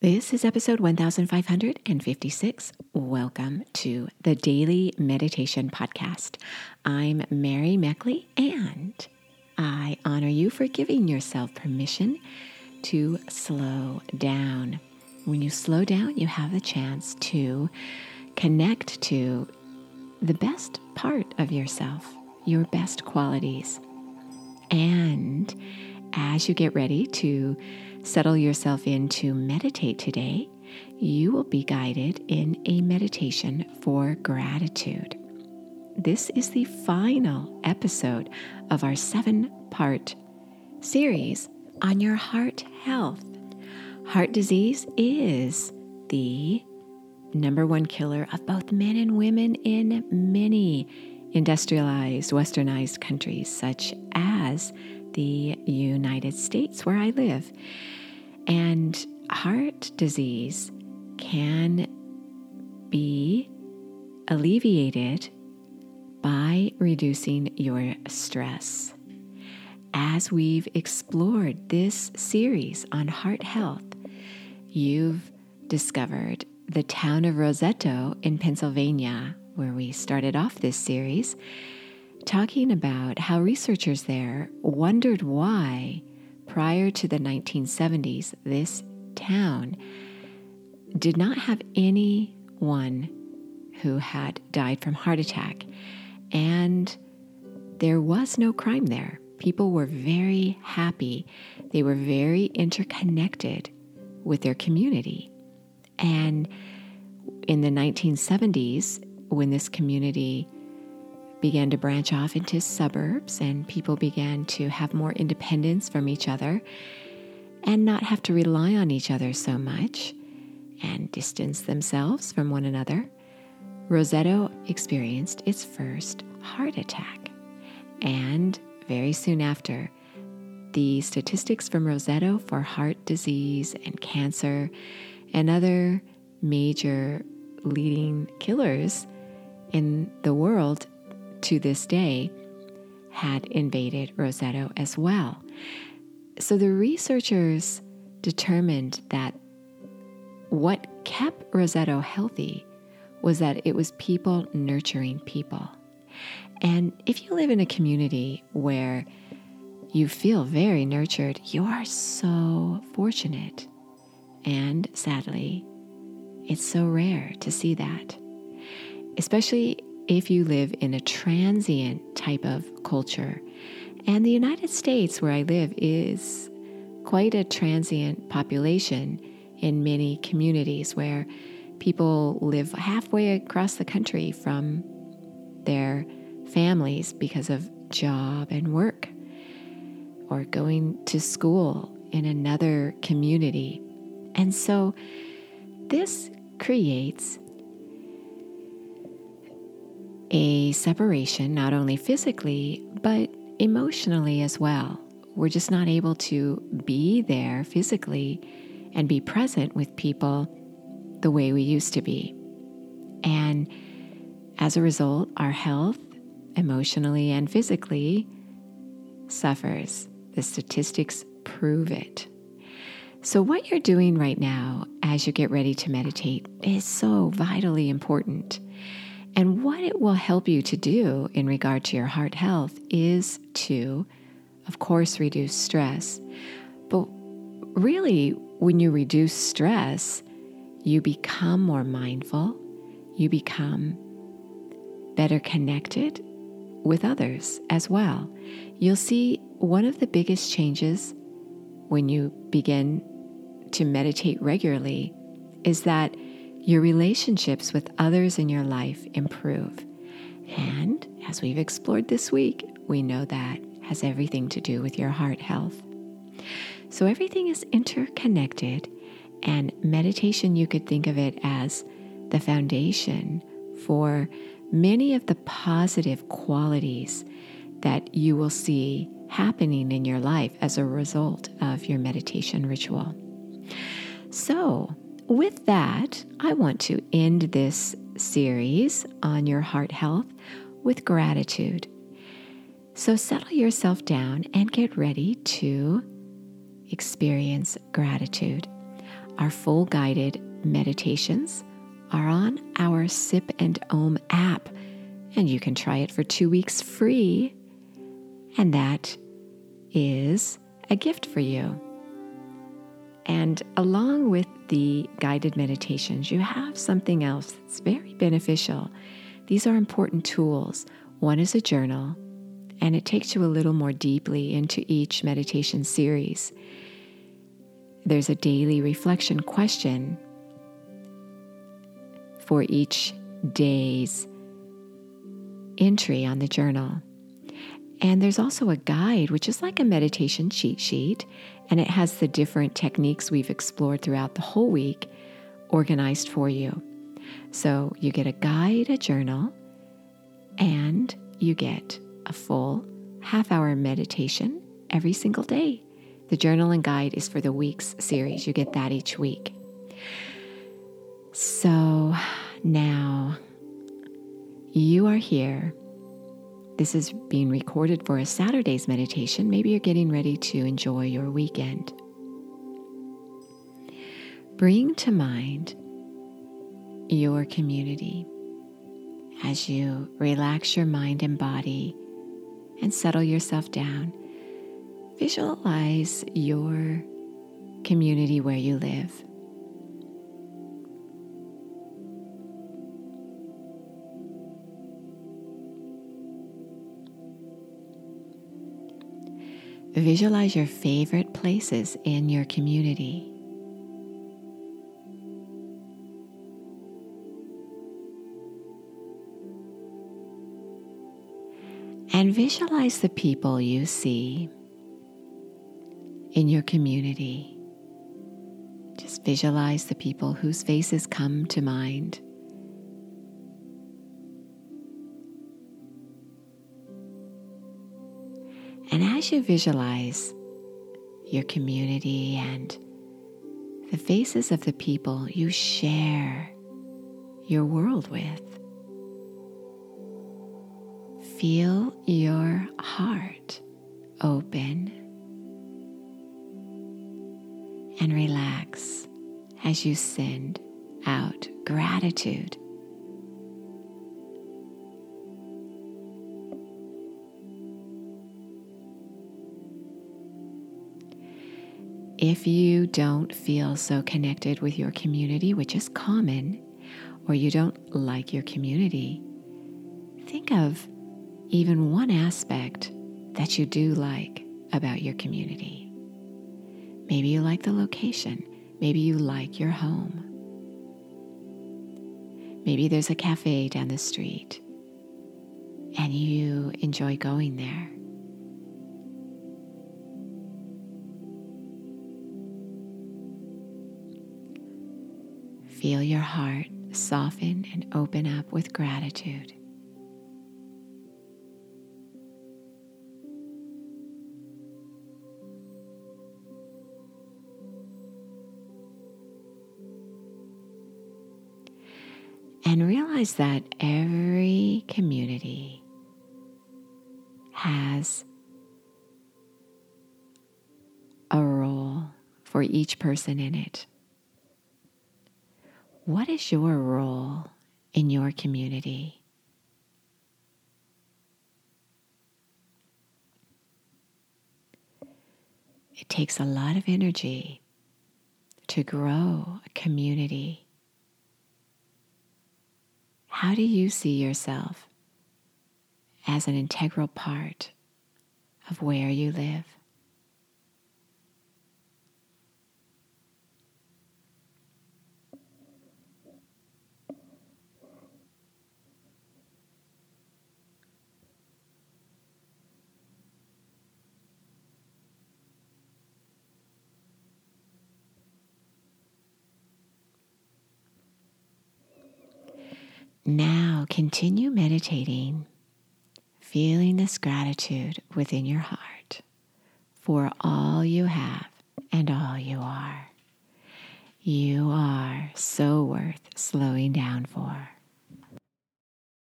This is episode 1556. Welcome to the Daily Meditation Podcast. I'm Mary Meckley, and I honor you for giving yourself permission to slow down. When you slow down, you have the chance to connect to the best part of yourself, your best qualities. And as you get ready to settle yourself in to meditate today, you will be guided in a meditation for gratitude. This is the final episode of our seven part series on your heart health. Heart disease is the number one killer of both men and women in many industrialized, westernized countries, such as the United States, where I live. And heart disease can be alleviated by reducing your stress. As we've explored this series on heart health, you've discovered the town of Roseto in Pennsylvania, where we started off this series, talking about how researchers there wondered why, prior to the 1970s, this town did not have anyone who had died from heart attack. And there was no crime there. People were very happy. They were very interconnected with their community. And in the 1970s, when this community began to branch off into suburbs, and people began to have more independence from each other and not have to rely on each other so much and distance themselves from one another. Roseto experienced its first heart attack. And very soon after, the statistics from Roseto for heart disease and cancer and other major leading killers in the world to this day had invaded Roseto as well. So the researchers determined that what kept Roseto healthy was that it was people nurturing people. And if you live in a community where you feel very nurtured, you are so fortunate. And sadly, it's so rare to see that, especially if you live in a transient type of culture. And the United States, where I live, is quite a transient population in many communities where people live halfway across the country from their families because of job and work or going to school in another community. And so this creates a separation, not only physically, but emotionally as well. We're just not able to be there physically and be present with people the way we used to be. And as a result, our health, emotionally and physically, suffers. The statistics prove it. So, what you're doing right now as you get ready to meditate is so vitally important. And what it will help you to do in regard to your heart health is to, of course, reduce stress. But really, when you reduce stress, you become more mindful, you become better connected with others as well. You'll see one of the biggest changes when you begin to meditate regularly is that your relationships with others in your life improve. And as we've explored this week, we know that has everything to do with your heart health. So everything is interconnected, and meditation, you could think of it as the foundation for many of the positive qualities that you will see happening in your life as a result of your meditation ritual. So, with that, I want to end this series on your heart health with gratitude. So settle yourself down and get ready to experience gratitude. Our full guided meditations are on our Sip and Om app, and you can try it for two weeks free. And that is a gift for you. And along with the guided meditations, you have something else that's very beneficial. These are important tools. One is a journal, and it takes you a little more deeply into each meditation series. There's a daily reflection question for each day's entry on the journal. And there's also a guide, which is like a meditation cheat sheet, and it has the different techniques we've explored throughout the whole week organized for you. So you get a guide, a journal, and you get a full half hour meditation every single day. The journal and guide is for the week's series. You get that each week. So now you are here. This is being recorded for a Saturday's meditation. Maybe you're getting ready to enjoy your weekend. Bring to mind your community as you relax your mind and body and settle yourself down. Visualize your community where you live. Visualize your favorite places in your community. And visualize the people you see in your community. Just visualize the people whose faces come to mind. As you visualize your community and the faces of the people you share your world with, feel your heart open and relax as you send out gratitude If you don't feel so connected with your community, which is common, or you don't like your community, think of even one aspect that you do like about your community. Maybe you like the location. Maybe you like your home. Maybe there's a cafe down the street and you enjoy going there. Feel your heart soften and open up with gratitude. And realize that every community has a role for each person in it. What is your role in your community? It takes a lot of energy to grow a community. How do you see yourself as an integral part of where you live? Now continue meditating, feeling this gratitude within your heart for all you have and all you are. You are so worth slowing down for.